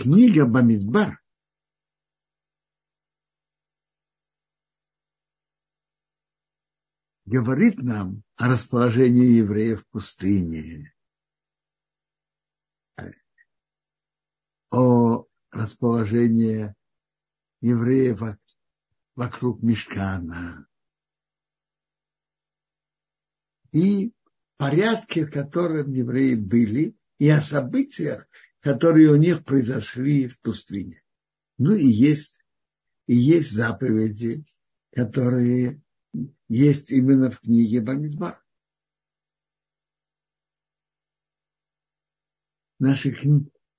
книга Бамидбар. Говорит нам о расположении евреев в пустыне, о расположении евреев вокруг Мешкана. И порядке, в котором евреи были, и о событиях, которые у них произошли в пустыне. Ну и есть, и есть заповеди, которые есть именно в книге Бамидбар. Наша,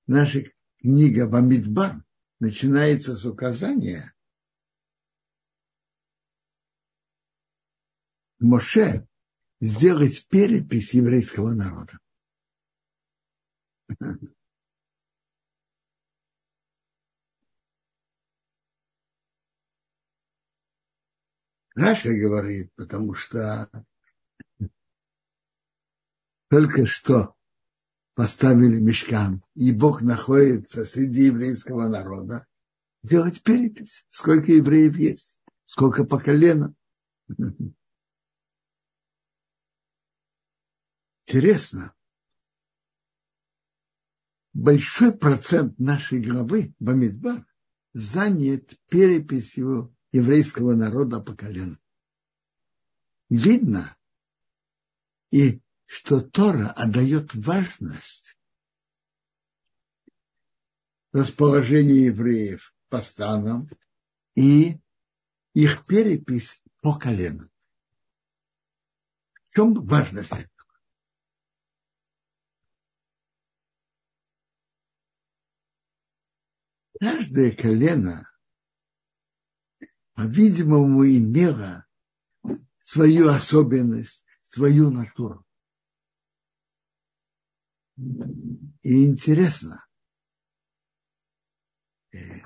наша книга Бамидбар начинается с указания Моше сделать перепись еврейского народа. Раша говорит, потому что только что поставили мешкан, и Бог находится среди еврейского народа, делать перепись, сколько евреев есть, сколько по колено. Интересно, большой процент нашей главы Бамидбар занят переписью еврейского народа по колену. Видно, и что Тора отдает важность расположению евреев по станам и их перепись по колену. В чем важность этого? Каждое колено по-видимому, имела свою особенность, свою натуру. И интересно, э,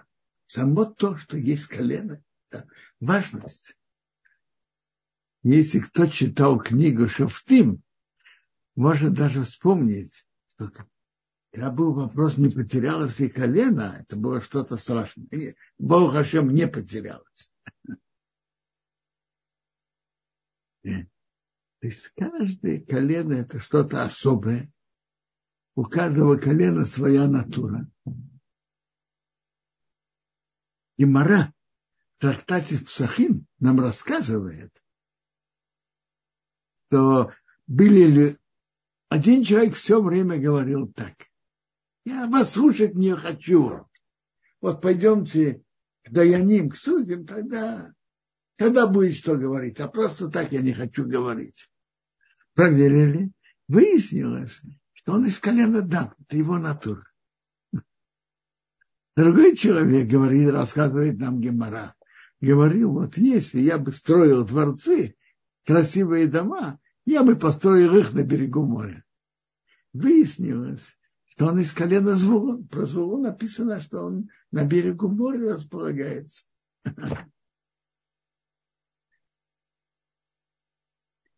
само то, что есть колено, это важность. Если кто читал книгу Шафтим, может даже вспомнить, что когда был вопрос, не потерялось ли колено, это было что-то страшное. Бог Хашем не потерялось. То есть каждое колено это что-то особое. У каждого колена своя натура. И Мара в трактате Псахим нам рассказывает, что были ли один человек все время говорил так. Я вас слушать не хочу. Вот пойдемте к Даяним, к судьям, тогда Тогда будет что говорить, а просто так я не хочу говорить. Проверили, выяснилось, что он из колена Дан, это его натура. Другой человек говорит, рассказывает нам Гемора, говорил, вот если я бы строил дворцы, красивые дома, я бы построил их на берегу моря. Выяснилось, что он из колена Звулун. Про Звулун написано, что он на берегу моря располагается.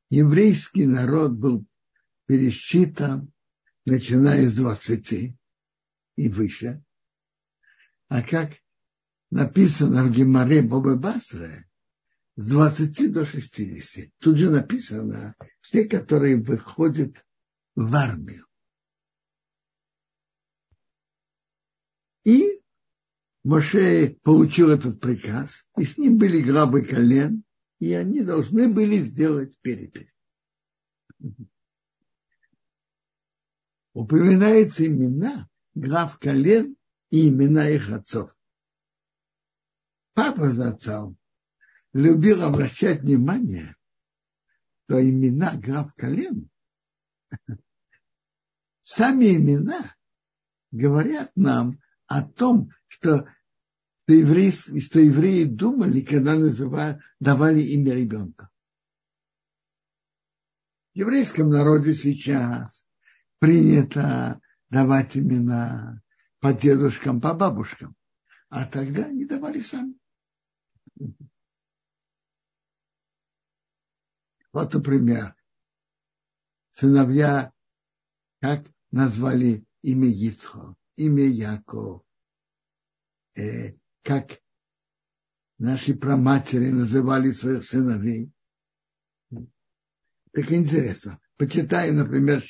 Еврейский народ был пересчитан, начиная с 20 и выше. А как написано в Гемаре Боба Басре, с 20 до 60. Тут же написано все, которые выходят в армию. И Моше получил этот приказ, и с ним были главы колен, и они должны были сделать перепись. Упоминаются имена граф колен и имена их отцов. Папа за отцом любил обращать внимание, что имена граф колен, сами имена говорят нам о том, что что евреи, что евреи думали, когда называли, давали имя ребенка. В еврейском народе сейчас принято давать имена по дедушкам, по бабушкам. А тогда они давали сами. Вот, например, сыновья, как назвали имя Ицхо, имя Яков, э, как наши праматери называли своих сыновей. Так интересно. Почитаем, например,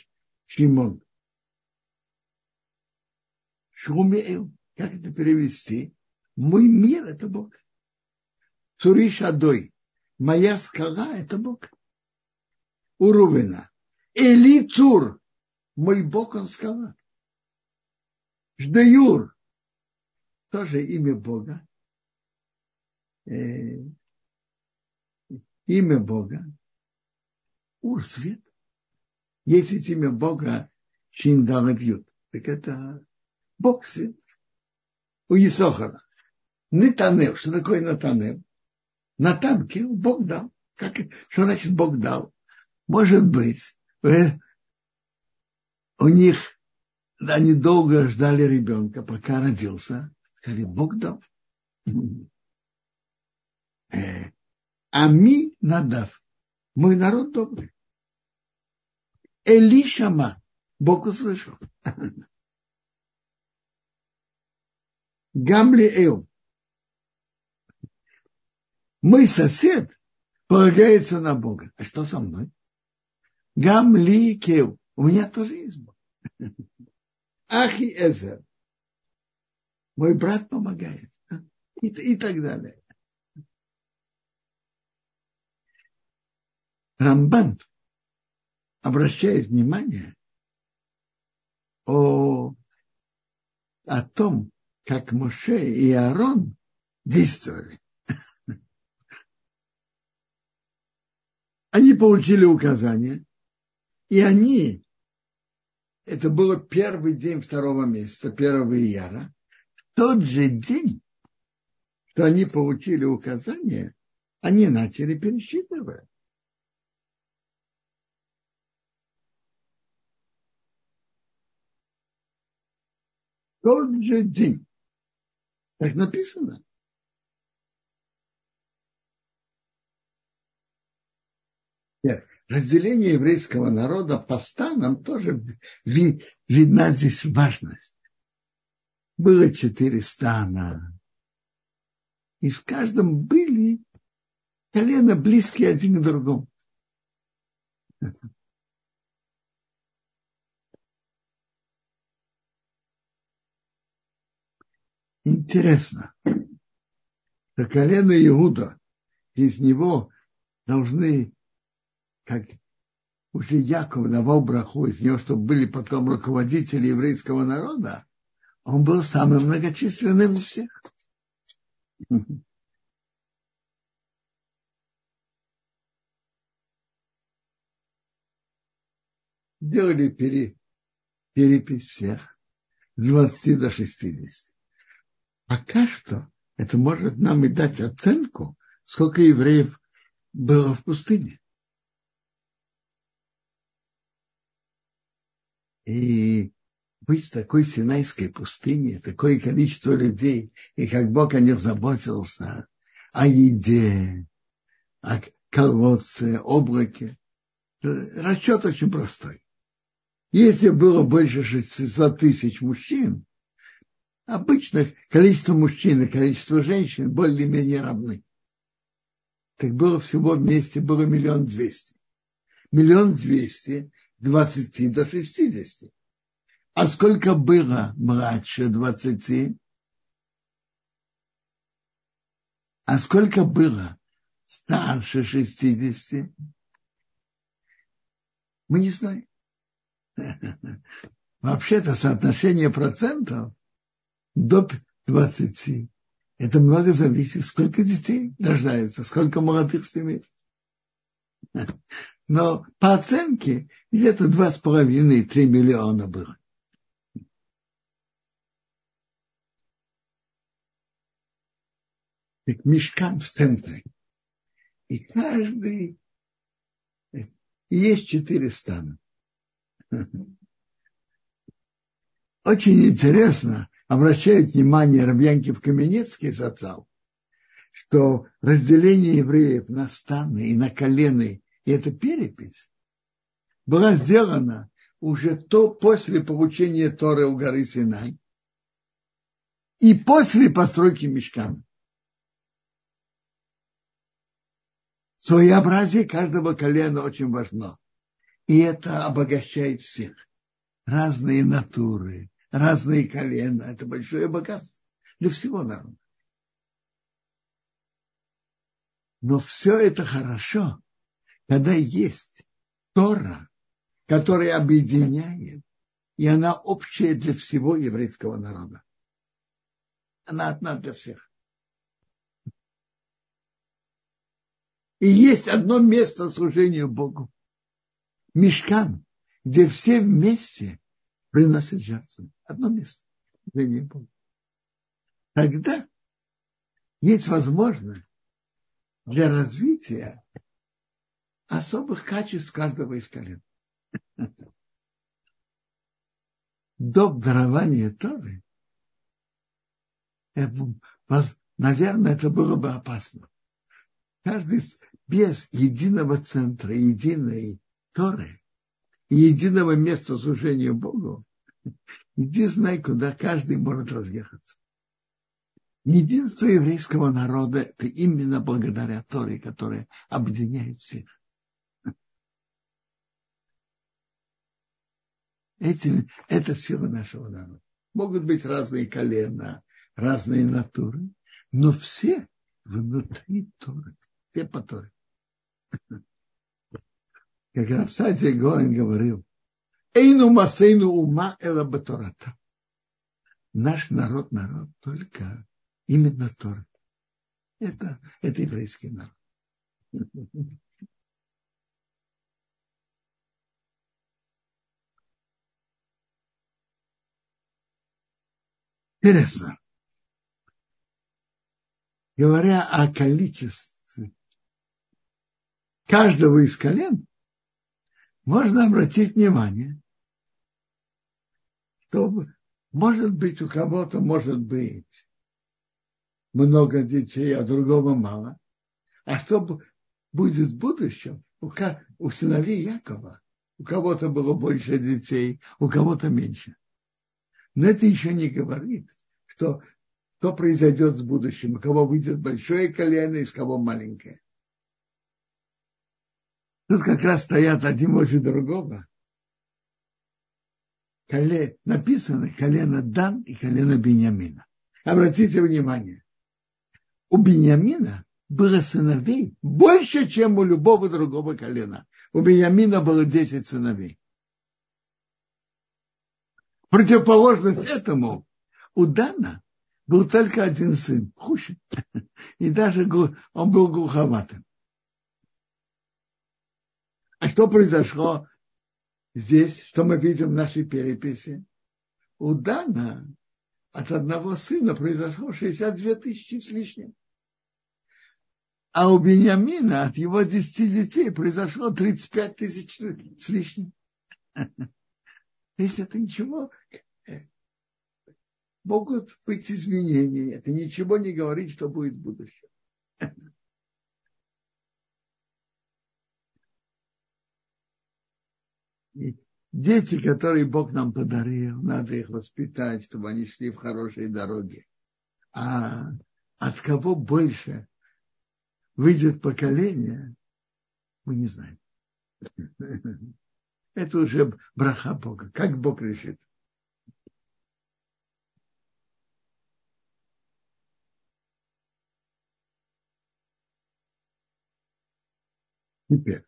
Шимон. Шумеэл. Как это перевести? Мой мир – это Бог. Цуриш Адой. Моя скала – это Бог. Урувена. Эли Цур. Мой Бог, он скала. Ждаюр. Тоже имя Бога. Э, имя Бога. Ур свет. Если имя Бога Шиндаладьют, так это Бог свет. У Исохара. Нетанел. Что такое Натанел? Натан кил, Бог дал. Как, что значит Бог дал? Может быть, э, у них они долго ждали ребенка, пока родился. Сказали, Бог дал. Э, Ами надав. Мой народ добрый. Элишама. Бог услышал. Гамлиэл. Мой сосед полагается на Бога. А что со мной? Гамликел. У меня тоже есть Бог. Ахи Эзер. Мой брат помогает. И, и так далее. Рамбан обращает внимание о, о том, как Моше и Аарон действовали. Они получили указания, и они, это было первый день второго месяца, первого ияра, в тот же день, что они получили указания, они начали пересчитывать. тот же день. Так написано. Нет, разделение еврейского народа по станам тоже ви, видна здесь важность. Было четыре стана. И в каждом были колено близкие один к другому. Интересно, что колено Иуда, из него должны, как уже Яков давал браху из него, чтобы были потом руководители еврейского народа, он был самым многочисленным из всех. Делали пере, перепись всех с 20 до 60. Пока что это может нам и дать оценку, сколько евреев было в пустыне. И быть в такой Синайской пустыне, такое количество людей, и как Бог о них заботился, о еде, о колодце, облаке. Расчет очень простой. Если было больше 600 тысяч мужчин, Обычно количество мужчин и количество женщин более-менее равны. Так было всего вместе, было миллион двести. Миллион двести, двадцати до шестидесяти. А сколько было младше двадцати? А сколько было старше шестидесяти? Мы не знаем. Вообще-то соотношение процентов до 20. Это много зависит, сколько детей рождается, сколько молодых семей. Но по оценке где-то два с половиной, три миллиона было. Так мешкан в центре. И каждый... И есть четыре стана. Очень интересно, обращает внимание Рабьянкив Каменецкий зацал, что разделение евреев на станы и на колены, и эта перепись, была сделана уже то после получения Торы у горы Синай. и после постройки мешкана. Своеобразие каждого колена очень важно. И это обогащает всех. Разные натуры, разные колена. Это большое богатство для всего народа. Но все это хорошо, когда есть Тора, которая объединяет, и она общая для всего еврейского народа. Она одна для всех. И есть одно место служения Богу. Мешкан, где все вместе приносят жертву. Одно место служения Богу. Тогда есть возможность для развития особых качеств каждого из колен. До дарования Торы, наверное, это было бы опасно. Каждый без единого центра, единой Торы единого места служения Богу, иди знай, куда каждый может разъехаться. Единство еврейского народа – это именно благодаря Торе, которая объединяет всех. Эти, это сила нашего народа. Могут быть разные колена, разные натуры, но все внутри Торы, все по Торе. Как Рафсадия Гоэн говорил, Эйну масейну ума эла батората. Наш народ, народ только Именно Тора. Это, это еврейский народ. Интересно. Говоря о количестве каждого из колен, можно обратить внимание, что может быть у кого-то может быть много детей, а другого мало. А что будет в будущем? У, у сыновей Якова у кого-то было больше детей, у кого-то меньше. Но это еще не говорит, что, что произойдет в будущем, у кого выйдет большое колено, из кого маленькое. Тут как раз стоят один возле другого. Коле, написано колено Дан и колено Бениамина. Обратите внимание, у Бениамина было сыновей больше, чем у любого другого колена. У Бениамина было 10 сыновей. Противоположность этому у Дана был только один сын, Хуши. И даже он был глуховатым. Что произошло здесь, что мы видим в нашей переписи? У Дана от одного сына произошло 62 тысячи с лишним. А у Бениамина от его 10 детей произошло 35 тысяч с лишним. Если это ничего, могут быть изменения. Это ничего не говорит, что будет в будущем. Дети, которые Бог нам подарил, надо их воспитать, чтобы они шли в хорошие дороги. А от кого больше выйдет поколение, мы не знаем. Это уже браха Бога. Как Бог решит. Теперь.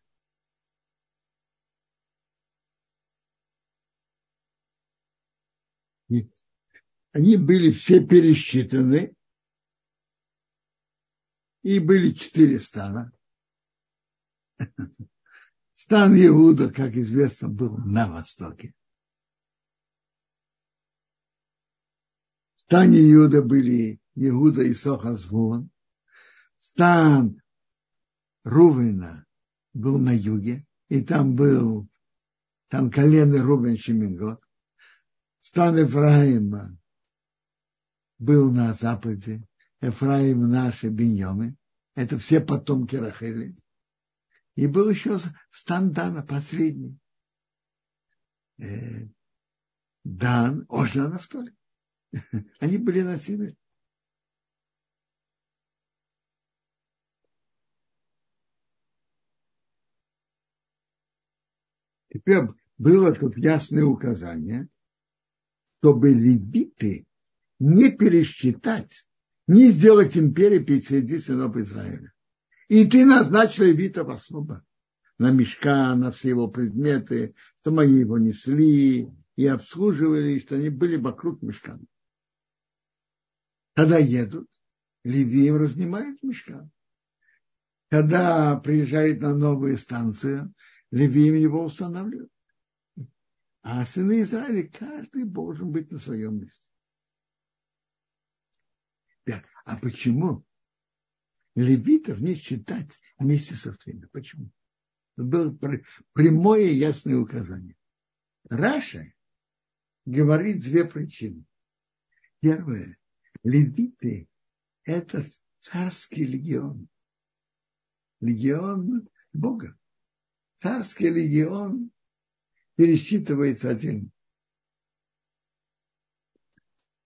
Они были все пересчитаны, и были четыре стана. Стан Иуда, как известно, был на востоке. В Иуда были Иуда и Сохазвон. Стан Рувена был на юге, и там был, там колено Рубен Шемингот. Стан Ефраима был на западе, Ефраим наши Беньомы, это все потомки Рахели. И был еще стан Дана, последний. Э, Дан, Ожна Нафтоли. Они были насилие. Теперь было тут ясное указание, чтобы левиты не пересчитать, не сделать империи 50 сынов Израиля. И ты назначил левитов особо на мешка, на все его предметы, что они его несли и обслуживали, что они были вокруг мешка. Когда едут, Левием разнимают мешка. Когда приезжает на новые станции, Левием его устанавливают. А сыны Израиля, каждый должен быть на своем месте. А почему левитов не считать вместе со всеми? Почему? Это было прямое и ясное указание. Раша говорит две причины. Первое. Левиты – это царский легион. Легион Бога. Царский легион пересчитывается отдельно.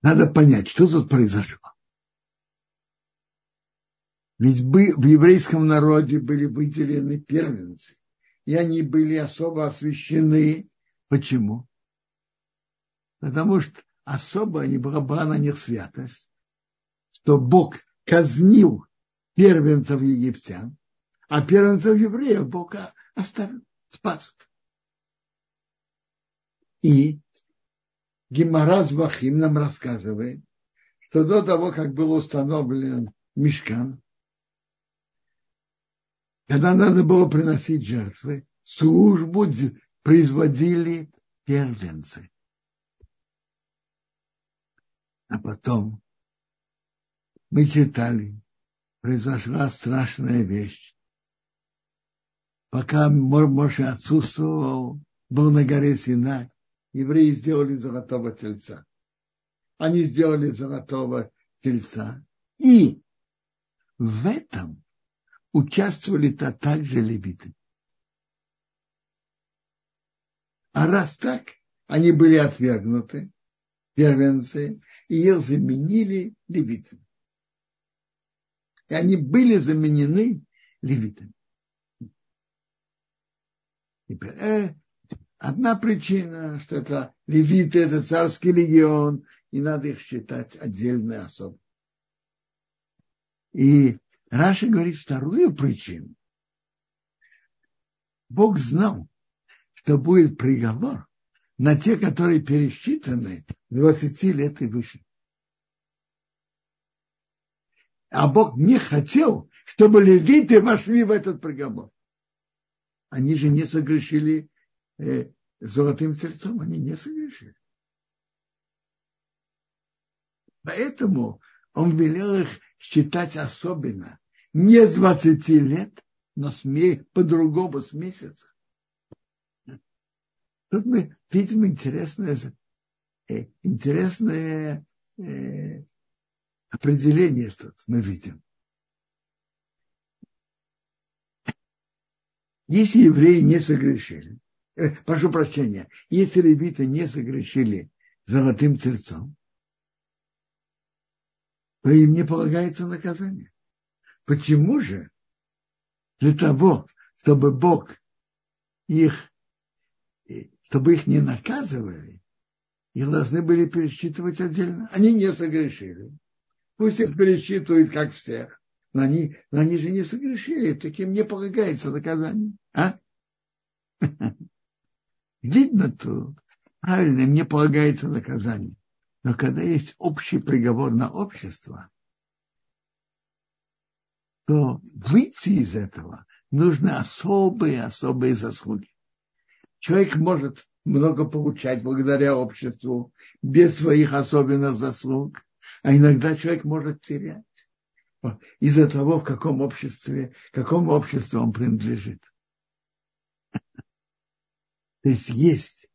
Надо понять, что тут произошло. Ведь в еврейском народе были выделены первенцы, и они были особо освящены. Почему? Потому что особо они была на них святость, что Бог казнил первенцев египтян, а первенцев евреев Бог оставил, спас. И Гимараз Вахим нам рассказывает, что до того, как был установлен мешкан, когда надо было приносить жертвы, службу производили первенцы. А потом мы читали, произошла страшная вещь. Пока Моше отсутствовал, был на горе Синай, евреи сделали золотого тельца. Они сделали золотого тельца. И в этом участвовали-то также левиты. А раз так, они были отвергнуты, первенцы, и их заменили левитами. И они были заменены левитами. Теперь, э, Одна причина, что это левиты, это царский легион, и надо их считать отдельной особой. И Раша говорит вторую причину. Бог знал, что будет приговор на те, которые пересчитаны 20 лет и выше. А Бог не хотел, чтобы левиты вошли в этот приговор. Они же не согрешили золотым тельцом, они не согрешили. Поэтому он велел их считать особенно. Не с 20 лет, но по-другому с месяца. Тут мы видим интересное, э, интересное э, определение тут мы видим. Если евреи не согрешили, э, прошу прощения, если левиты не согрешили золотым тельцом, то им не полагается наказание. Почему же? Для того, чтобы Бог их, э, чтобы их не наказывали, их должны были пересчитывать отдельно. Они не согрешили. Пусть их пересчитывают, как всех. Но они, но они же не согрешили, таким не полагается наказание. А? Видно тут, правильно, им не полагается наказание. Но когда есть общий приговор на общество, то выйти из этого нужны особые, особые заслуги. Человек может много получать благодаря обществу без своих особенных заслуг, а иногда человек может терять из-за того, в каком обществе, какому обществу он принадлежит. То есть есть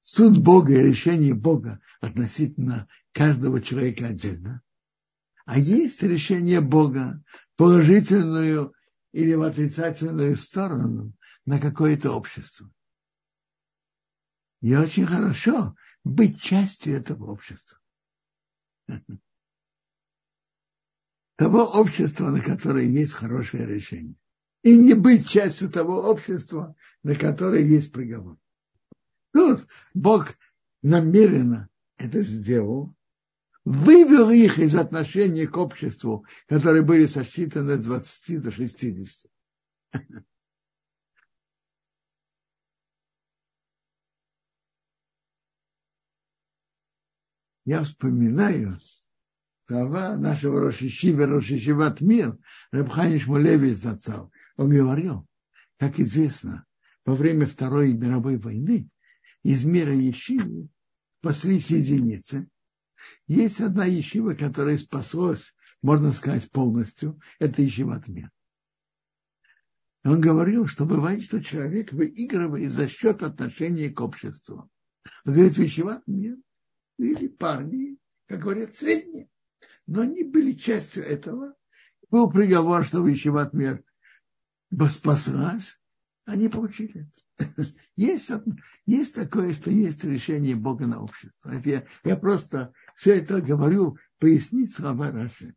суд Бога и решение Бога относительно каждого человека отдельно. А есть решение Бога, положительную или в отрицательную сторону на какое-то общество. И очень хорошо, быть частью этого общества. Того общества, на которое есть хорошее решение. И не быть частью того общества, на которое есть приговор. Тут Бог намеренно это сделал, вывел их из отношений к обществу, которые были сосчитаны от 20 до 60. Я вспоминаю слова нашего Рошишива, Рошишиват Мир, Рабхани Шмулевич Зацал. Он говорил, как известно, во время Второй мировой войны из мира Ешивы спаслись единицы. Есть одна Ешива, которая спаслась, можно сказать, полностью. Это Ешиват Мир. Он говорил, что бывает, что человек выигрывает за счет отношения к обществу. Он говорит, Ешиват Мир или парни, как говорят, средние. Но они были частью этого. Был приговор, что Ешиват Мир спаслась, они получили Есть, есть такое, что есть решение Бога на общество. Это я, я просто все это говорю, пояснить слова Раши,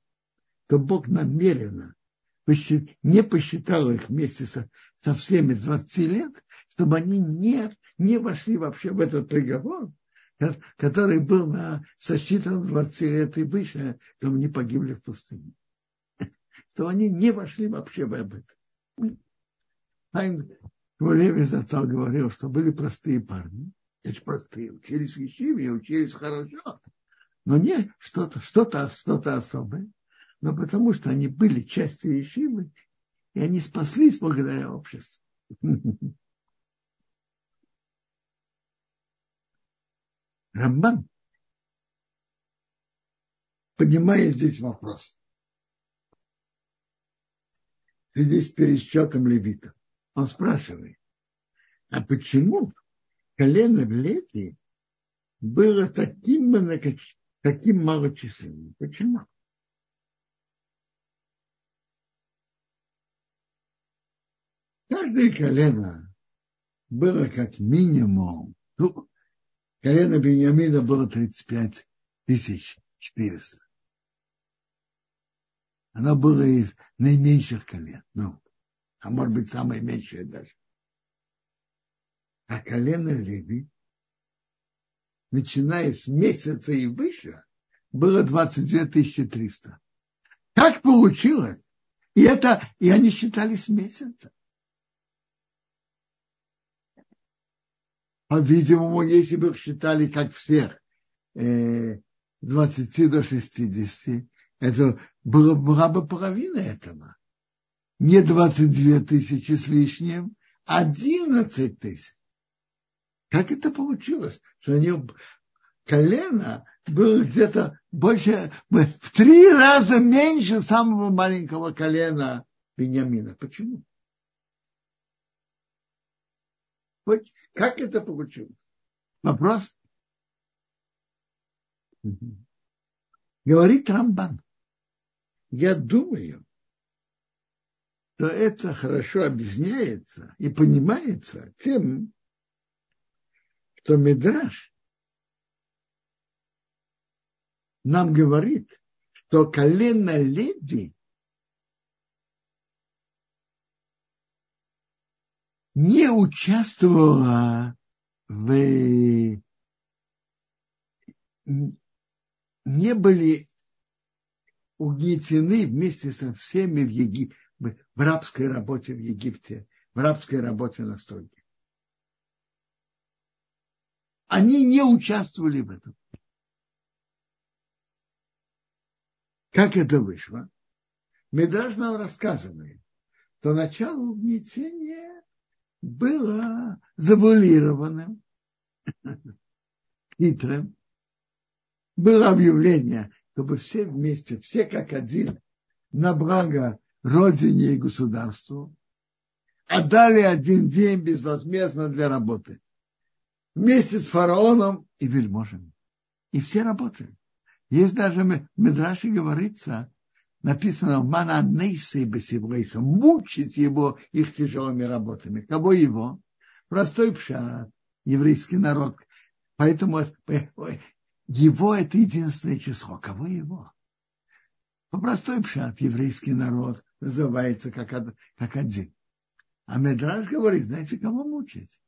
что Бог намеренно не посчитал их вместе со, со всеми 20 лет, чтобы они не, не вошли вообще в этот приговор, который был на, сосчитан 20 лет и выше, чтобы они погибли в пустыне. Что они не вошли вообще в это. Леви Зацал говорил, что были простые парни, очень простые, учились в Ешиве, учились хорошо, но не что-то что что особое, но потому что они были частью Ешивы, и они спаслись благодаря обществу. Рамбан поднимает здесь вопрос. Здесь пересчетом левитов. Он спрашивает, а почему колено в Леви было таким, таким малочисленным? Почему? Каждое колено было как минимум, ну, колено Бениамина было 35 тысяч 400. Оно было из наименьших колен. Ну, а может быть самое меньшее даже. А колено Леви, начиная с месяца и выше, было 22 300. Как получилось? И это, и они считали с месяца. По-видимому, если бы их считали как всех, э, 20 до 60, это было, была бы половина этого не 22 тысячи с лишним, 11 тысяч. Как это получилось? Что они колено было где-то больше, в три раза меньше самого маленького колена Бениамина. Почему? Вот как это получилось? Вопрос? Говорит Рамбан. Я думаю, то это хорошо объясняется и понимается тем, что Медраж нам говорит, что колено Леви не участвовало в не были угнетены вместе со всеми в Египте в рабской работе в Египте, в рабской работе на стройке. Они не участвовали в этом. Как это вышло? Медраж нам рассказывает, что начало угнетения было завуалированным, хитрым. Было объявление, чтобы все вместе, все как один, на благо родине и государству, отдали один день безвозмездно для работы. Вместе с фараоном и вельможами. И все работали. Есть даже в Медраше говорится, написано «Мана нейсы бесивлейса» мучить его их тяжелыми работами. Кого его? Простой пшат, еврейский народ. Поэтому его это единственное число. Кого его? По простой пшат еврейский народ называется как, как один. А Медраж говорит, знаете, кого мучить?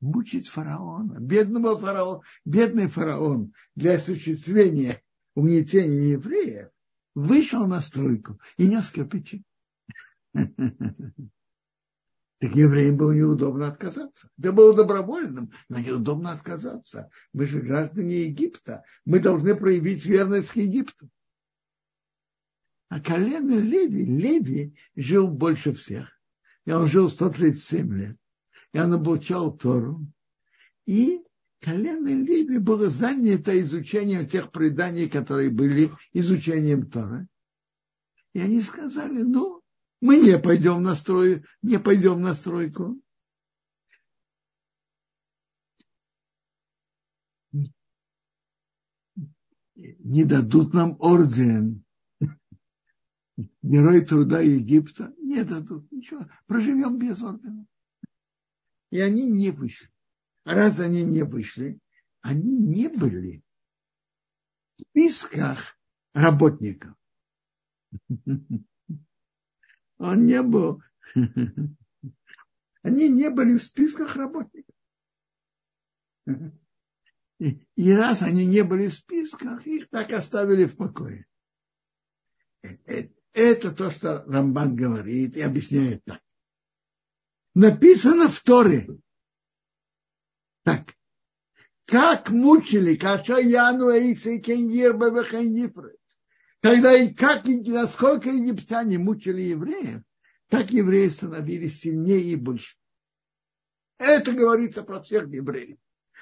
Мучить фараона, бедного фараона, бедный фараон для осуществления угнетения евреев вышел на стройку и нес кирпичи. Евреям было неудобно отказаться. Это было добровольным, но неудобно отказаться. Мы же граждане Египта. Мы должны проявить верность к Египту. А колено Леви, Леви жил больше всех. И он жил 137 лет. И он обучал Тору. И колено Леви было занято изучением тех преданий, которые были изучением Торы. И они сказали, ну, мы не пойдем на строй, не пойдем на стройку. Не дадут нам орден. Герой труда Египта не дадут ничего. Проживем без ордена. И они не вышли. Раз они не вышли, они не были в списках работников. Он не был. Они не были в списках работников. И раз они не были в списках, их так оставили в покое. Э, э, это то, что Рамбан говорит и объясняет так. Написано в Торе. Так. Как мучили, каша Яну Эйсы Кеньерба Вехайнифры когда и как и насколько египтяне мучили евреев, так евреи становились сильнее и больше. Это говорится про всех евреев.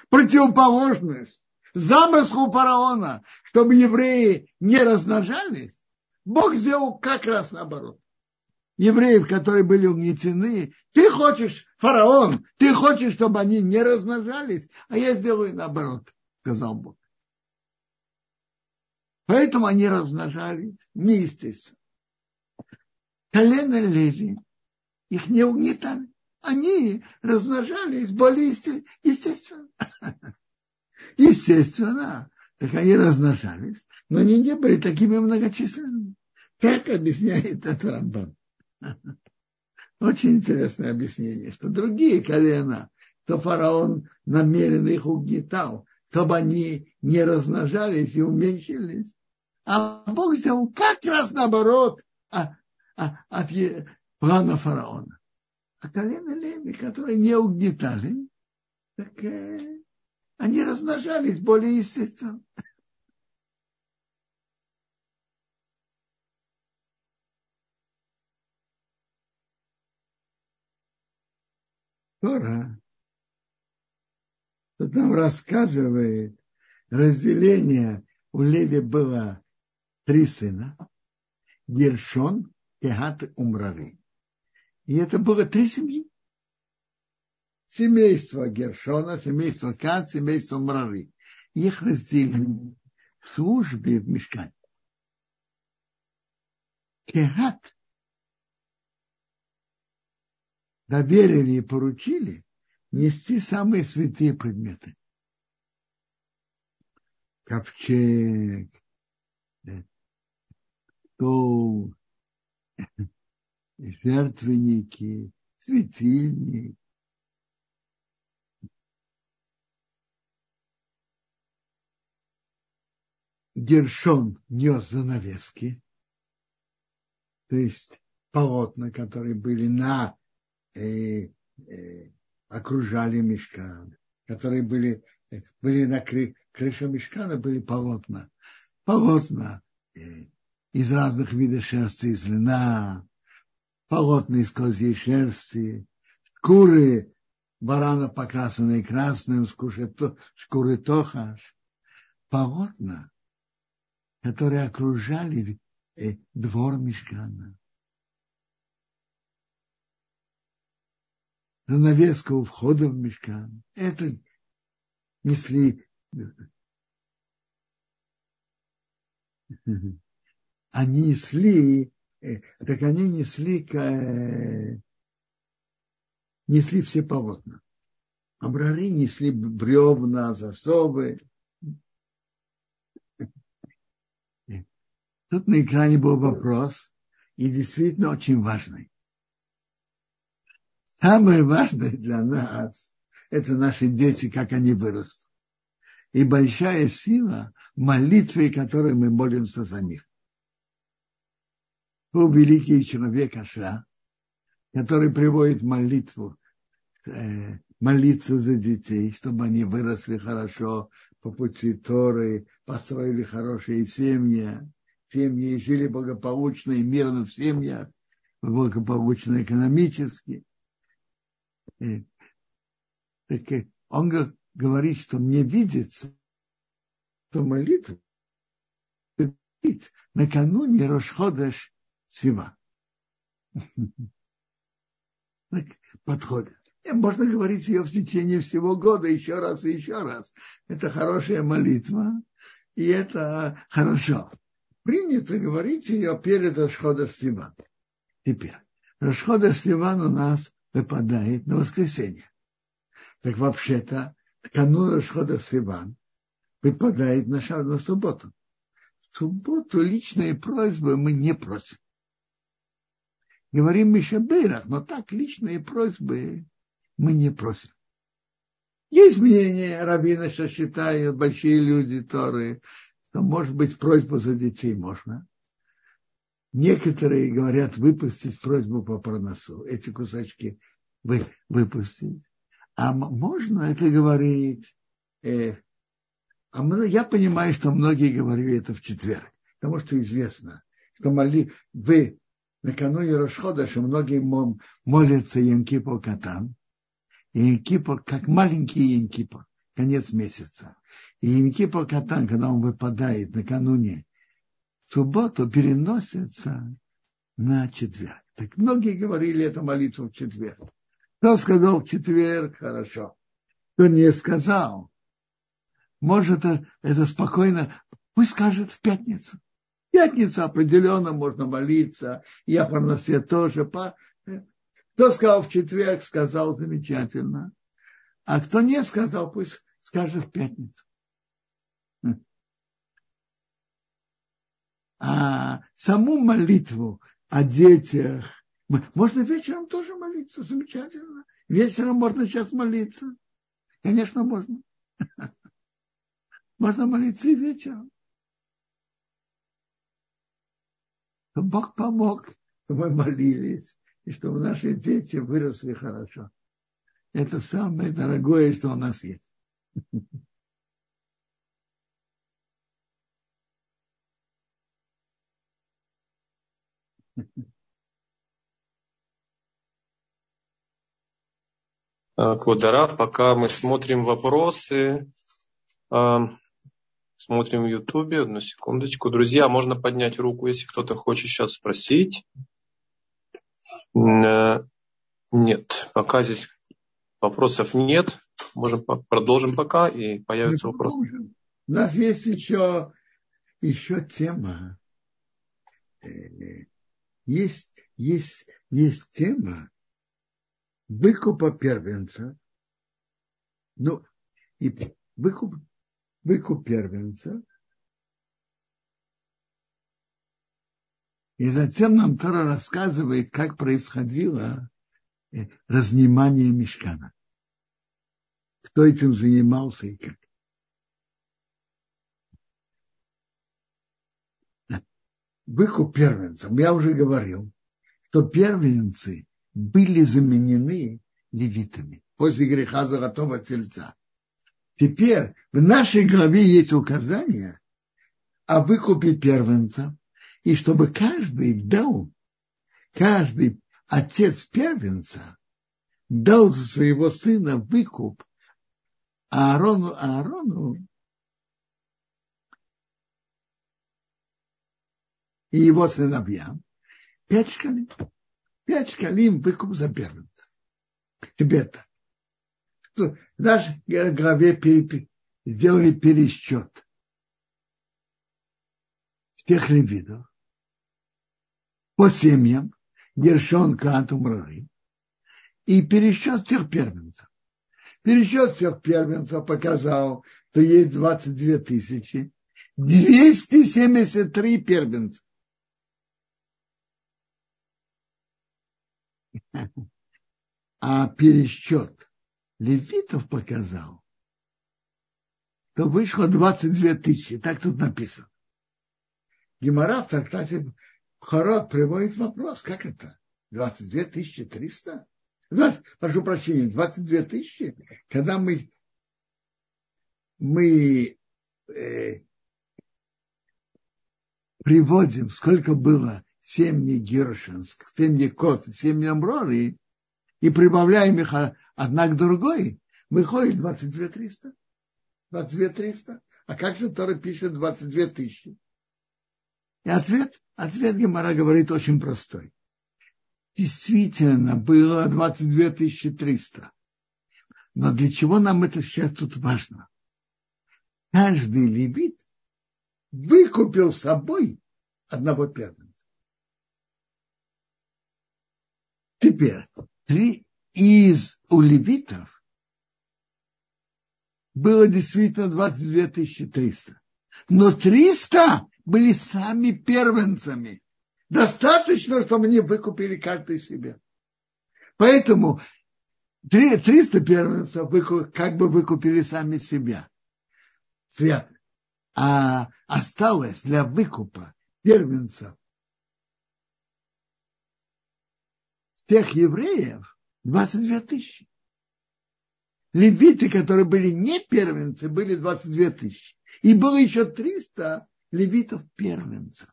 Противоположность замыслу фараона, чтобы евреи не размножались, Бог сделал как раз наоборот. Евреев, которые были угнетены, ты хочешь, фараон, ты хочешь, чтобы они не размножались, а я сделаю наоборот, сказал Бог. Поэтому они размножались неестественно. Колено Леви их не угнетали. Они размножались более естественно. Естественно. Так они размножались, но они не были такими многочисленными. Как объясняет это Рамбан? Очень интересное объяснение, что другие колена, то фараон намеренно их угнетал, чтобы они не размножались и уменьшились, а Бог сделал как раз наоборот от, а, от плана фараона. А колено Леви, которые не угнетали, так э, они размножались более естественно. Тора тут нам рассказывает разделение у Леви было три сына, Гершон, Кехат и Умрави. И это было три семьи. Семейство Гершона, семейство Кат, семейство Умрави. Их разделили в службе в мешкане. Кехат доверили и поручили нести самые святые предметы. Ковчег, стол, жертвенники, светильник. Гершон нес занавески, то есть полотна, которые были на э, э, окружали мешкан, которые были, были на кры, крыше мешкана, были полотна. Полотна э, из разных видов шерсти, из льна, полотна из козьей шерсти, шкуры барана, покрасенные красным, шкуры тохаш, полотна, которые окружали э, двор мешкана. Занавеска у входа в мешкан. Это несли они несли, э, так они несли, э, несли все полотна. Абрари несли бревна, засовы. Тут на экране был вопрос, и действительно очень важный. Самое важное для нас – это наши дети, как они вырастут. И большая сила молитвы, которой мы молимся за них. Был великий человек Аша, который приводит молитву, э, молиться за детей, чтобы они выросли хорошо по пути Торы, построили хорошие семьи, семьи и жили благополучно и мирно в семьях, благополучно экономически. Э, так э, он говорит, что мне видится, что молитва накануне Рошходаш Сива. Подходит. И можно говорить ее в течение всего года еще раз и еще раз. Это хорошая молитва, и это хорошо. Принято говорить ее перед Рошходаш Сиван. Теперь, Рошходаш Сиван у нас выпадает на воскресенье. Так вообще-то канун Рошхода Сиван выпадает на, на субботу. В субботу личные просьбы мы не просим. Говорим Мишабейрах, но так личные просьбы мы не просим. Есть мнение раввина, что считают большие люди Торы, что, может быть, просьбу за детей можно. Некоторые говорят выпустить просьбу по проносу, эти кусочки вы, выпустить. А можно это говорить? Э, а мы, я понимаю, что многие говорили это в четверг, потому что известно, что моли, вы накануне Рошхода, что многие молятся Янкипо Катан, и Янкипо, как маленький Янкипо, конец месяца. И Янкипо Катан, когда он выпадает накануне субботу переносится на четверг. Так многие говорили эту молитву в четверг. Кто сказал в четверг, хорошо. Кто не сказал, может это спокойно, пусть скажет в пятницу. В пятницу определенно можно молиться, я проносе тоже. Кто сказал в четверг, сказал замечательно. А кто не сказал, пусть скажет в пятницу. а саму молитву о детях. Можно вечером тоже молиться, замечательно. Вечером можно сейчас молиться. Конечно, можно. Можно молиться и вечером. Бог помог, мы молились, и чтобы наши дети выросли хорошо. Это самое дорогое, что у нас есть. Квадарав, пока мы смотрим вопросы, а, смотрим в Ютубе, одну секундочку. Друзья, можно поднять руку, если кто-то хочет сейчас спросить. Э, нет, пока здесь вопросов нет. Можем продолжим пока и появится вопрос. У нас есть еще, еще тема. Э, есть, есть, есть тема выкупа первенца. Ну, и выкуп, выкуп первенца. И затем нам Тора рассказывает, как происходило э, разнимание мешкана. Кто этим занимался и как. Выкуп первенцам. Я уже говорил, что первенцы были заменены левитами после греха золотого тельца. Теперь в нашей главе есть указание о выкупе первенца, и чтобы каждый дал, каждый отец первенца дал за своего сына выкуп Аарону, Аарону и его сыновьям пять шкалин. Пять шкалим выкуп за первенца. Теперь так. В нашей главе переп... сделали пересчет всех левидов по семьям Гершон, Умрары и пересчет всех первенцев. Пересчет всех первенцев показал, что есть 22 тысячи. 273 первенца. А пересчет левитов показал, что вышло 22 тысячи. Так тут написано. Гемора в трактате Хород приводит вопрос, как это? 22 тысячи 300? прошу прощения, 22 тысячи, когда мы, мы э, приводим, сколько было семьи Гершинск, семьи Кот, семьи Амрори, и прибавляем их одна к другой, выходит 22 300. 22 300. А как же Тора пишет 22 тысячи? И ответ, ответ Гемора говорит очень простой. Действительно, было 22 300. Но для чего нам это сейчас тут важно? Каждый левит выкупил собой одного первенца. Теперь, из у левитов было действительно 22 300. Но 300 были сами первенцами. Достаточно, чтобы они выкупили каждый себе. Поэтому 300 первенцев как бы выкупили сами себя. Свят. А осталось для выкупа первенцев тех евреев 22 тысячи. Левиты, которые были не первенцы, были 22 тысячи. И было еще 300 левитов первенцев.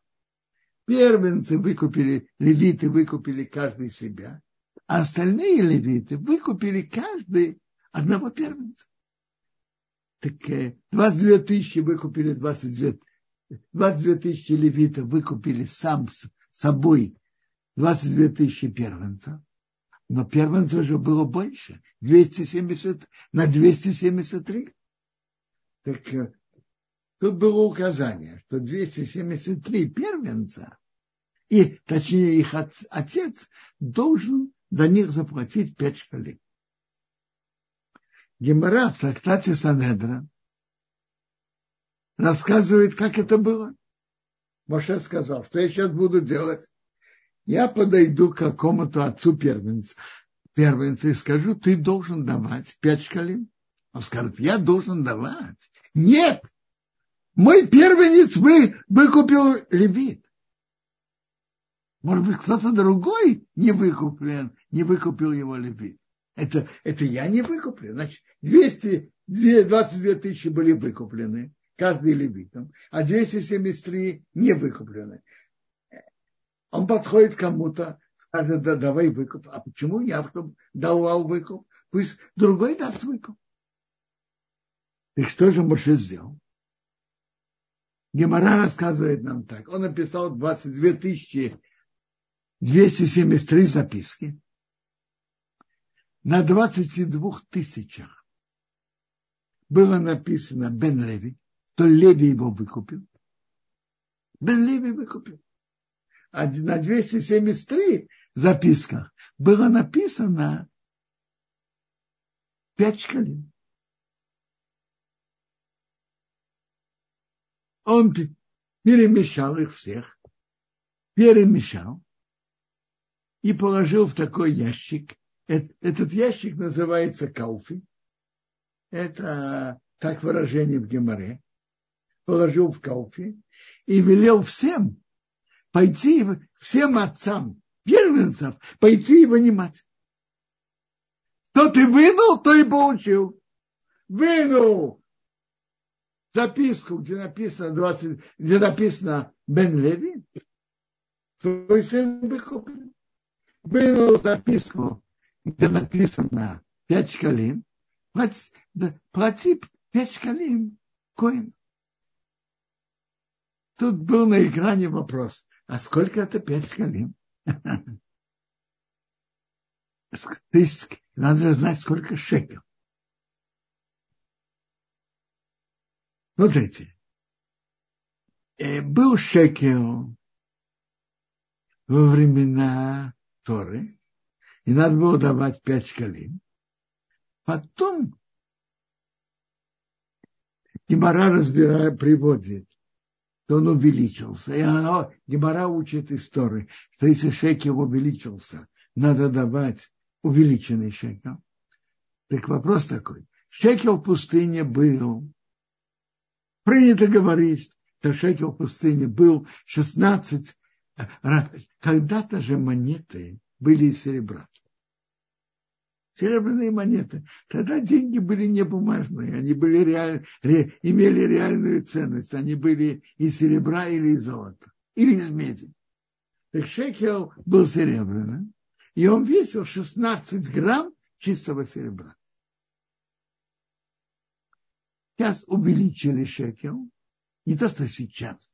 Первенцы выкупили, левиты выкупили каждый себя, а остальные левиты выкупили каждый одного первенца. Так 22 э, тысячи выкупили 22, 22 тысячи левитов выкупили сам собой 22 тысячи первенцев. Но первенцев уже было больше, 270, на 273. Так э, Тут было указание, что 273 первенца, и точнее их отец, должен до них заплатить 5 шкалей. Гемора в трактате Санедра рассказывает, как это было. Моше сказал, что я сейчас буду делать. Я подойду к какому-то отцу первенца, первенца и скажу, ты должен давать 5 шкалин. Он скажет, я должен давать. Нет, мой первенец вы, выкупил левит. Может быть, кто-то другой не выкуплен, не выкупил его левит. Это, это я не выкуплен. Значит, 200, 22 тысячи были выкуплены, каждый левитом, а 273 не выкуплены. Он подходит кому-то, скажет, да, давай выкуп. А почему я давал выкуп? Пусть другой даст выкуп. И что же Моше сделал? Гемора рассказывает нам так. Он написал 22 тысячи 273 записки. На 22 тысячах было написано Бен Леви, то Леви его выкупил. Бен Леви выкупил. На 273 записках было написано 5 шкалин. Он перемешал их всех, перемешал и положил в такой ящик. Этот ящик называется кауфи. Это так выражение в Геморе. Положил в кауфи и велел всем пойти, всем отцам первенцев, пойти и вынимать. Что ты вынул, то и получил. Вынул записку, где написано, 20, где написано Бен Леви, твой сын выкуплен. Вынул записку, где написано 5 шкалин, плати, плати 5 шкалин коин. Тут был на экране вопрос, а сколько это 5 шкалин? Надо же знать, сколько шекел. Смотрите, э, был шекел во времена Торы, и надо было давать пять шкалин. Потом Гемора разбирая, приводит, то он увеличился. И оно, Гемора учит истории, что если шекел увеличился, надо давать увеличенный шекел. Так вопрос такой. Шекел в пустыне был. Принято говорить, что шекел в пустыне был 16. Когда-то же монеты были из серебра серебряные монеты. Тогда деньги были не бумажные, они были реаль, ре, имели реальную ценность. Они были из серебра или из золота, или из меди. Так шекел был серебряным, и он весил 16 грамм чистого серебра. Сейчас увеличили шекел, не то, что сейчас.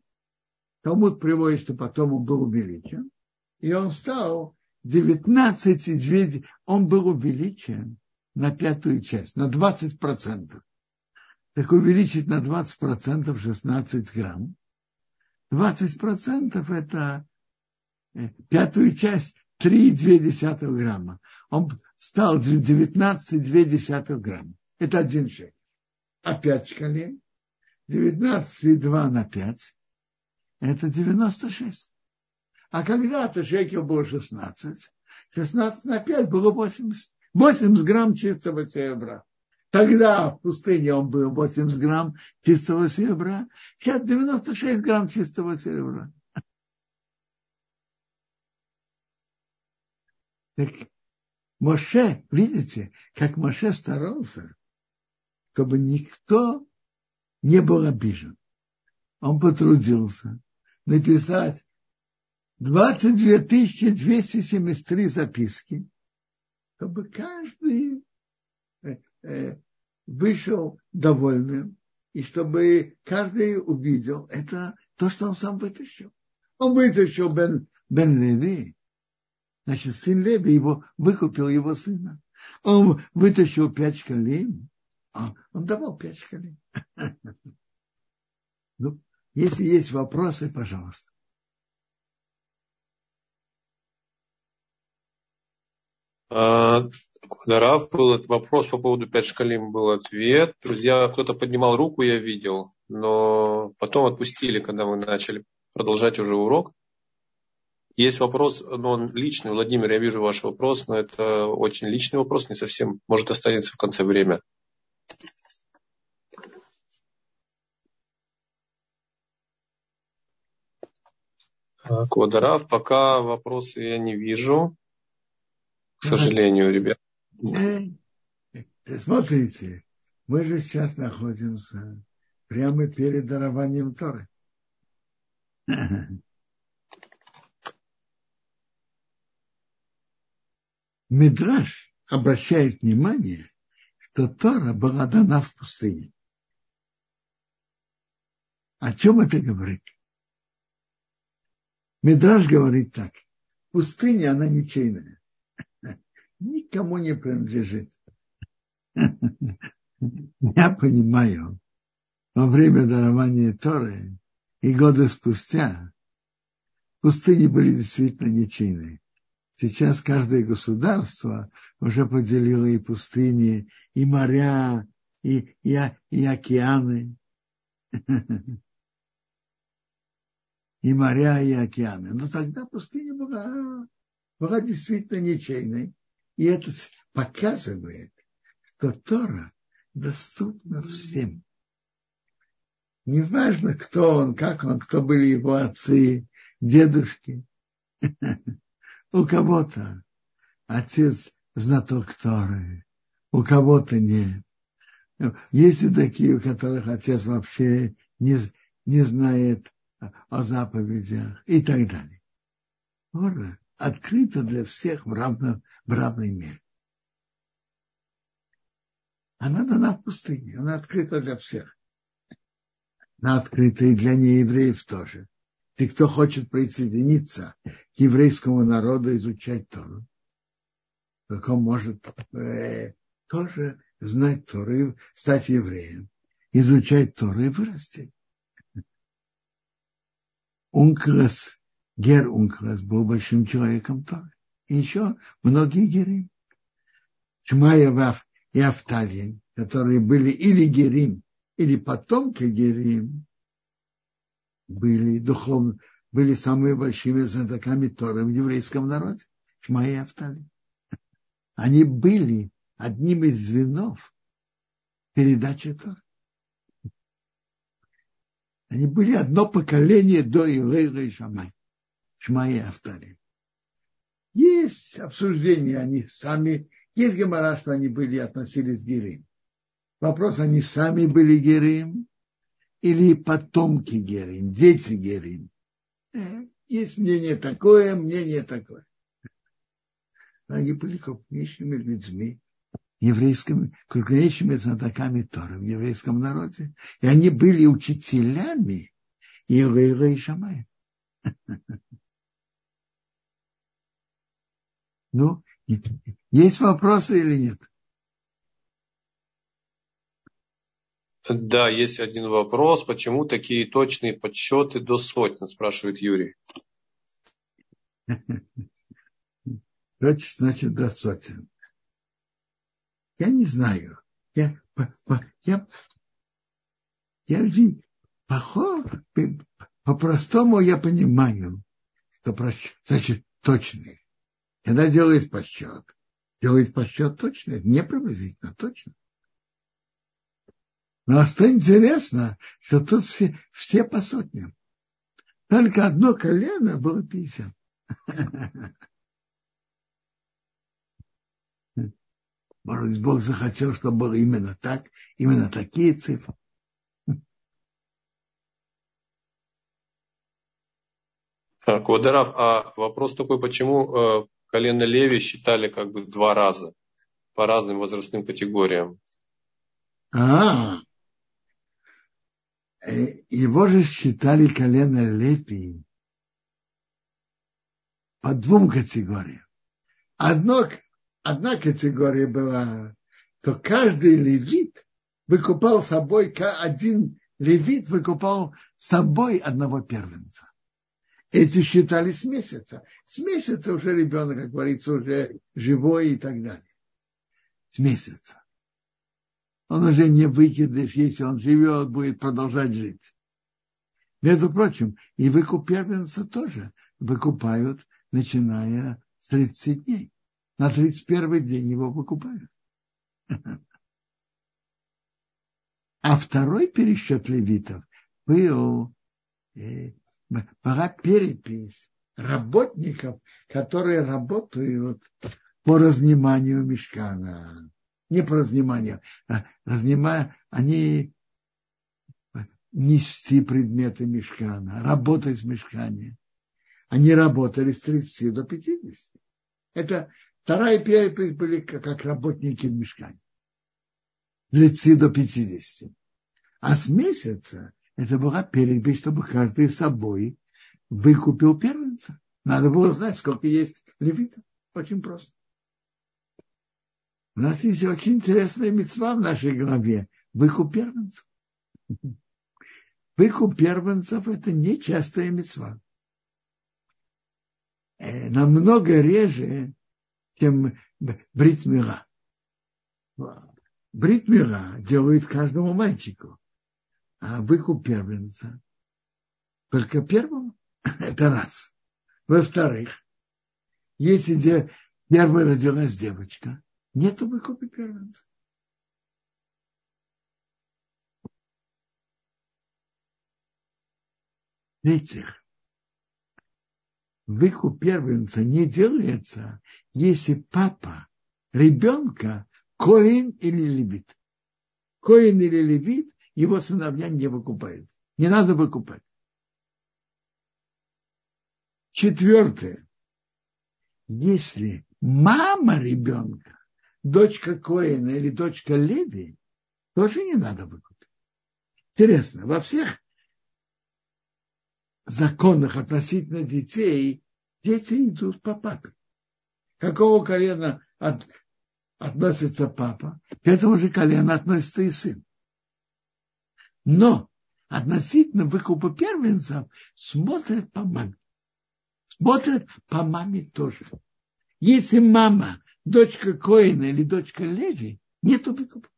Талмуд приводит, что потом он был увеличен, и он стал 19, он был увеличен на пятую часть, на 20 процентов. Так увеличить на 20 процентов 16 грамм. 20 процентов это э, пятую часть 3,2 грамма. Он стал 19,2 грамма. Это один шаг. 5 шкалей 19,2 на 5 это 96. А когда-то шекел был 16. 16 на 5 было 80, 80 грамм чистого серебра. Тогда в пустыне он был 80 грамм чистого серебра, сейчас 96 грамм чистого серебра. Так Моше, видите, как Моше старался, чтобы никто не был обижен. Он потрудился написать 22 273 записки, чтобы каждый э, э, вышел довольным, и чтобы каждый увидел это то, что он сам вытащил. Он вытащил Бен, Бен Леви, значит, сын Леви его выкупил его сына. Он вытащил пять шкалей, а он давал пять шкалей. Ну, если есть вопросы, пожалуйста. Дарав был вопрос по поводу 5 шкалим, был ответ. Друзья, кто-то поднимал руку, я видел, но потом отпустили, когда мы начали продолжать уже урок. Есть вопрос, но он личный. Владимир, я вижу ваш вопрос, но это очень личный вопрос, не совсем, может, останется в конце время. Квадарав, пока вопросы я не вижу к сожалению, ребят. Смотрите, мы же сейчас находимся прямо перед дарованием Торы. Мидраш обращает внимание, что Тора была дана в пустыне. О чем это говорит? Мидраш говорит так. Пустыня, она ничейная никому не принадлежит. Я понимаю, во время дарования Торы и годы спустя пустыни были действительно ничейные. Сейчас каждое государство уже поделило и пустыни, и моря, и, и, и океаны. И моря, и океаны. Но тогда пустыня была, была действительно ничейной. И это показывает, что Тора доступна всем. Неважно, кто он, как он, кто были его отцы, дедушки. У кого-то отец знаток Торы, у кого-то нет. Есть и такие, у которых отец вообще не, не знает о заповедях и так далее. Тора открыта для всех в равном, в равной мере. Она дана в пустыне, она открыта для всех. Она открыта и для неевреев тоже. И кто хочет присоединиться к еврейскому народу, изучать Тору, так он может э, тоже знать Тору, стать евреем, изучать Тору и вырасти. Унклас, Гер Унклас был большим человеком Торы и еще многие герим. Шмая и Афталия, которые были или герим, или потомки Герим были духовно, были самыми большими знатоками Торы в еврейском народе, Шма и Автали. Они были одним из звенов передачи Торы. Они были одно поколение до Илейра и Шамай. Шма и Автали. Есть обсуждения, они сами, есть гемора, что они были относились к Герим. Вопрос, они сами были Герим или потомки Герим, дети Герим. Э, есть мнение такое, мнение такое. Они были крупнейшими людьми, еврейскими, крупнейшими знатоками Торы в еврейском народе. И они были учителями Иоэра и Шамая. Ну, есть вопросы или нет? Да, есть один вопрос. Почему такие точные подсчеты до сотни, спрашивает Юрий. Точно значит до сотен. Я не знаю. Я, я, я по-простому я понимаю, что значит Когда делает подсчет, делает подсчет точно, не приблизительно, точно. Но что интересно, что тут все, все по сотням. Только одно колено было 50. Может быть, Бог захотел, чтобы было именно так, именно такие цифры. Так, Вадарав, а вопрос такой, почему э, колено Леви считали как бы два раза по разным возрастным категориям? А, Э, его же считали колено Лепи по двум категориям. Одно, одна категория была, то каждый левит выкупал собой, один левит выкупал собой одного первенца. Эти считали с месяца. С месяца уже ребенок, как говорится, уже живой и так далее. С месяца он уже не выкидыш, если он живет, будет продолжать жить. Между прочим, и выкуп первенца тоже выкупают, начиная с 30 дней. На 31 день его выкупают. А второй пересчет левитов был э, была перепись работников, которые работают по разниманию мешкана не по разниманию, а разнимая, они нести предметы мешкана, работать в мешкане. Они работали с 30 до 50. Это вторая перепись были как работники в мешкане. 30 до 50. А с месяца это была перепись, чтобы каждый собой выкупил первенца. Надо было знать, сколько есть левитов. Очень просто. У нас есть очень интересная мецва в нашей голове. Выкуп первенцев. Выкуп первенцев – это нечастая мецва. Э, намного реже, чем бритмира. Бритмира делают каждому мальчику, а выкуп первенца только первому. Это раз. Во-вторых, если первая родилась девочка, Нету выкупа первенца. В-третьих, выкуп первенца не делается, если папа ребенка коин или левит. Коин или левит его сыновья не выкупают. Не надо выкупать. Четвертое. Если мама ребенка дочка Коина или дочка Леви, тоже не надо выкупить. Интересно, во всех законах относительно детей дети идут по папе. Какого колена от, относится папа, к этому же колену относится и сын. Но относительно выкупа первенцев смотрят по маме. Смотрят по маме тоже. Если мама дочка Коина или дочка Леви, нету выкупа.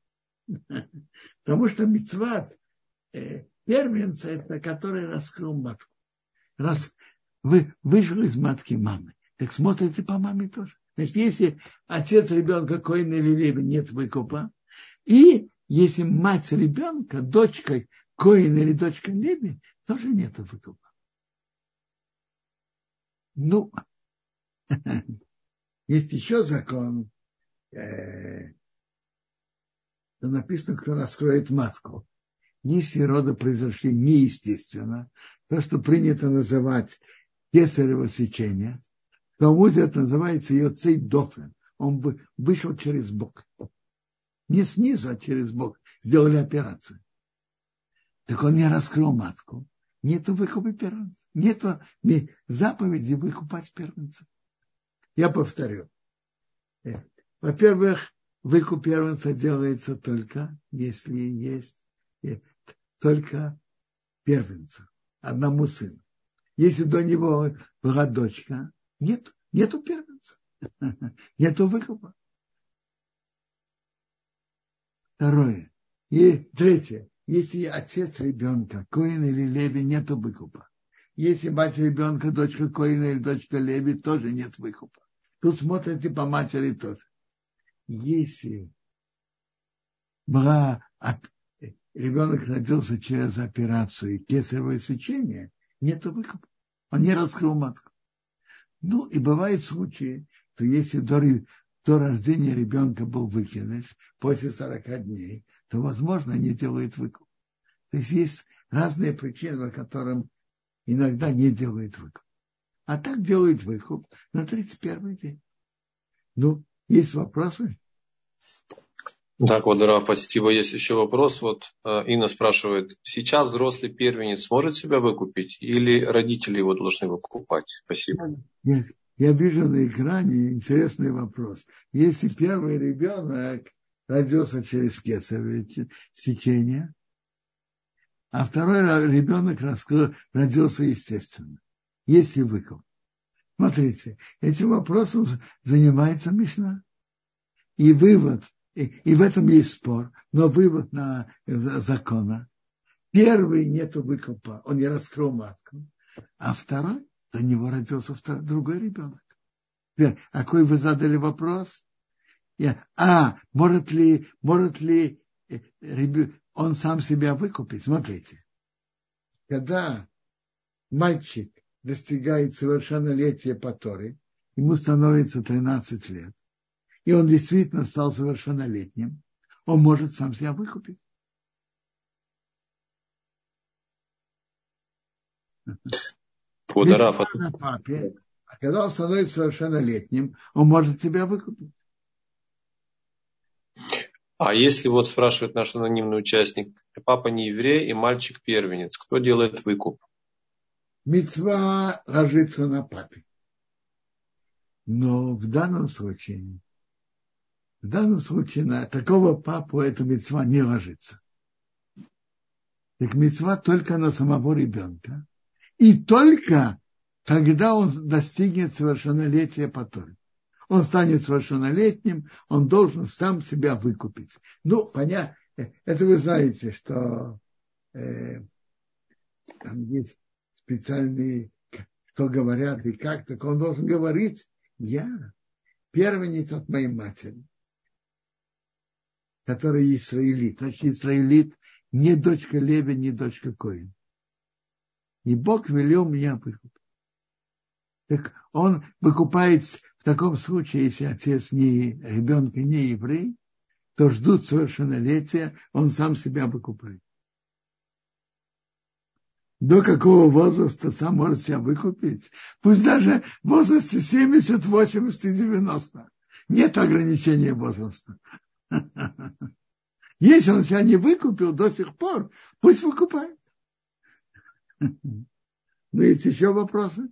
Потому что мецват э, первенца, это который раскрыл матку. Раз вы вышел из матки мамы, так смотрите по маме тоже. Значит, если отец ребенка Коин или Леви, нет выкупа. И если мать ребенка, дочка Коин или дочка Леви, тоже нет выкупа. Ну, есть еще закон, э, написано, кто раскроет матку. Если роды произошли неестественно, то, что принято называть кесарево сечение, Талмуде это называется йоцей дофен. Он вышел через бок. Не снизу, а через бок. Сделали операцию. Так он не раскрыл матку. Нету выкупа первенца. Нету заповеди выкупать первенца. Я повторю. Э, во-первых, выкуп первенца делается только, если есть э, только первенца, одному сыну. Если до него была дочка, нет, нету первенца, нету выкупа. Второе. И третье. Если отец ребенка, Коин или Леви, нет выкупа. Если мать ребенка, дочка Коина или дочка Леви, тоже нет выкупа. Тут смотрите по матери тоже. Если была ребенок родился через операцию и кесарево сечение, нет выкупа. Он не раскрыл матку. Ну, и бывают случаи, что если до, до рождения ребенка был выкидыш, после 40 дней, то, возможно, не делают выкуп. То есть есть разные причины, по которым иногда не делают выкуп. А так делают выкуп на 31 день. Ну, есть вопросы? Так, вот, Раф, спасибо. Есть еще вопрос. Вот э, Инна спрашивает, сейчас взрослый первенец может себя выкупить или родители его должны выкупать? Спасибо. Нет, я вижу на экране интересный вопрос. Если первый ребенок родился через кесарево сечение, а второй ребенок родился естественно. Есть ли выкуп? Смотрите, этим вопросом занимается Мишна. И вывод, и, и в этом есть спор, но вывод на закона. Первый нету выкупа, он не раскрыл матку, а второй, до него родился другой ребенок. Теперь, какой вы задали вопрос? Я, а, может ли, может ли э, он сам себя выкупить. Смотрите, когда мальчик достигает совершеннолетия по Торе, ему становится 13 лет, и он действительно стал совершеннолетним, он может сам себя выкупить. Подарав. На папе, а когда он становится совершеннолетним, он может себя выкупить. А если вот спрашивает наш анонимный участник, папа не еврей и мальчик первенец, кто делает выкуп? Мецва ложится на папе. Но в данном случае, в данном случае на такого папу эта мецва не ложится. Так мецва только на самого ребенка. И только когда он достигнет совершеннолетия по Торе он станет совершеннолетним, он должен сам себя выкупить. Ну, понятно, это вы знаете, что э, там есть специальные, кто говорят и как, так он должен говорить, я первенец от моей матери, который Израилит. Значит, Израилит не дочка Леви, не дочка Коин. И Бог велел меня выкупить. Так он выкупает в таком случае, если отец не ребенка не еврей, то ждут совершеннолетия, он сам себя выкупает. До какого возраста сам может себя выкупить? Пусть даже в возрасте 70, 80 и 90. Нет ограничения возраста. Если он себя не выкупил до сих пор, пусть выкупает. Ну, есть еще вопросы?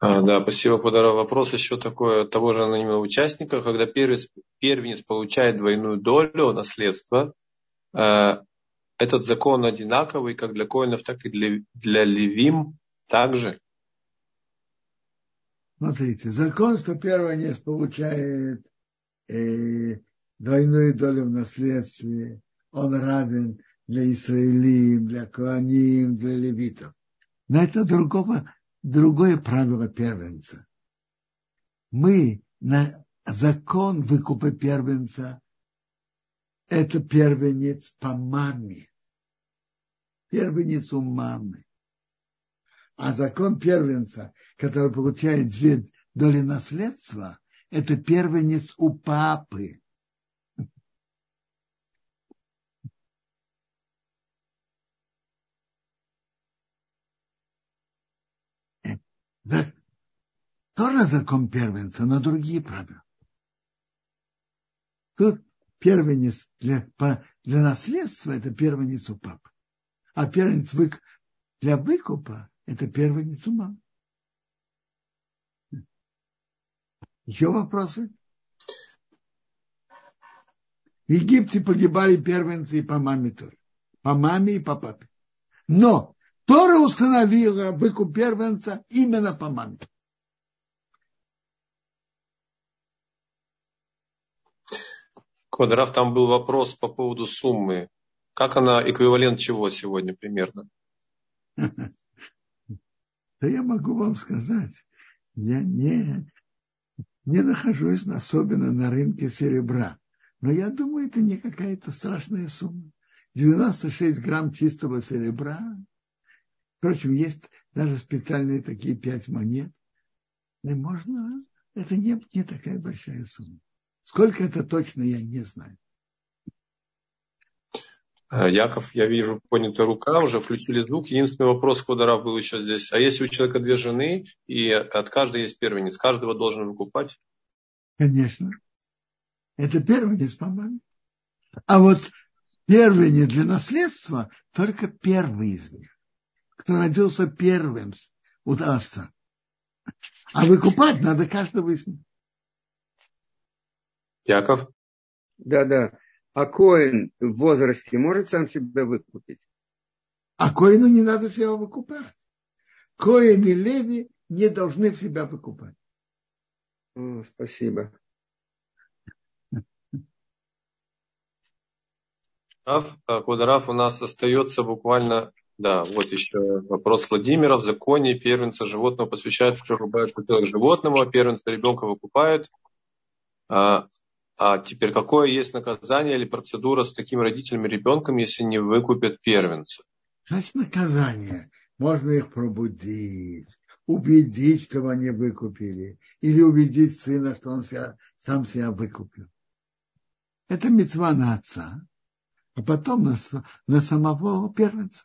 А, да, спасибо, Кударов. Вопрос еще такой от того же анонимного участника. Когда первенец, первенец получает двойную долю наследства, э, этот закон одинаковый как для коинов, так и для, для левим также? Смотрите, закон, что первенец получает э, двойную долю в наследстве, он равен для Израилим, для Коаним, для левитов. Но это другого, другое правило первенца. Мы на закон выкупа первенца – это первенец по маме. Первенец у мамы. А закон первенца, который получает две доли наследства, это первенец у папы. Да, тоже закон первенца, но другие правила. Тут первенец для, для наследства это первенец у папы. А первенец выкуп, для выкупа это первенец у мамы. Еще вопросы? В Египте погибали первенцы и по маме тоже. По маме и по папе. Но Тора установила выкуп первенца именно по маме. Квадраф, там был вопрос по поводу суммы. Как она эквивалент чего сегодня примерно? Да я могу вам сказать, я не, не нахожусь особенно на рынке серебра. Но я думаю, это не какая-то страшная сумма. 96 грамм чистого серебра Впрочем, есть даже специальные такие пять монет. И можно, это не, не такая большая сумма. Сколько это точно, я не знаю. А, Яков, я вижу, поднятая рука, уже включили звук. Единственный вопрос, Кударав был еще здесь. А если у человека две жены, и от каждой есть первенец, каждого должен выкупать? Конечно. Это первенец, по-моему. А вот первенец для наследства только первый из них кто родился первым у отца. А выкупать надо каждого из них. Яков? Да, да. А Коин в возрасте может сам себя выкупить? А Коину не надо себя выкупать. Коин и Леви не должны в себя выкупать. О, спасибо. Раф, Кудараф, у нас остается буквально да, вот еще вопрос Владимира. В законе первенца животного посвящают, прирубают хотелок животному, а первенца ребенка выкупают. А, а теперь какое есть наказание или процедура с такими родителями ребенком, если не выкупят первенца? Значит, наказание. Можно их пробудить, убедить, чтобы они выкупили, или убедить сына, что он себя, сам себя выкупил. Это мецва на отца, а потом на, на самого первенца.